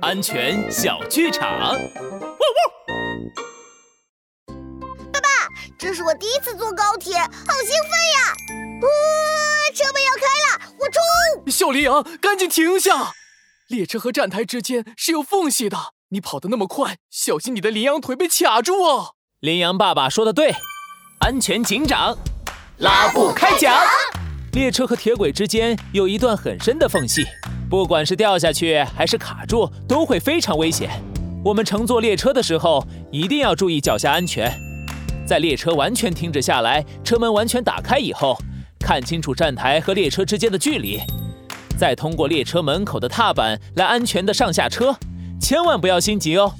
安全小剧场。爸爸，这是我第一次坐高铁，好兴奋呀！哇，车门要开了，我冲！小羚羊，赶紧停下！列车和站台之间是有缝隙的，你跑得那么快，小心你的羚羊腿被卡住哦。羚羊爸爸说的对，安全警长，拉布开讲。列车和铁轨之间有一段很深的缝隙，不管是掉下去还是卡住，都会非常危险。我们乘坐列车的时候一定要注意脚下安全。在列车完全停止下来，车门完全打开以后，看清楚站台和列车之间的距离，再通过列车门口的踏板来安全的上下车。千万不要心急哦。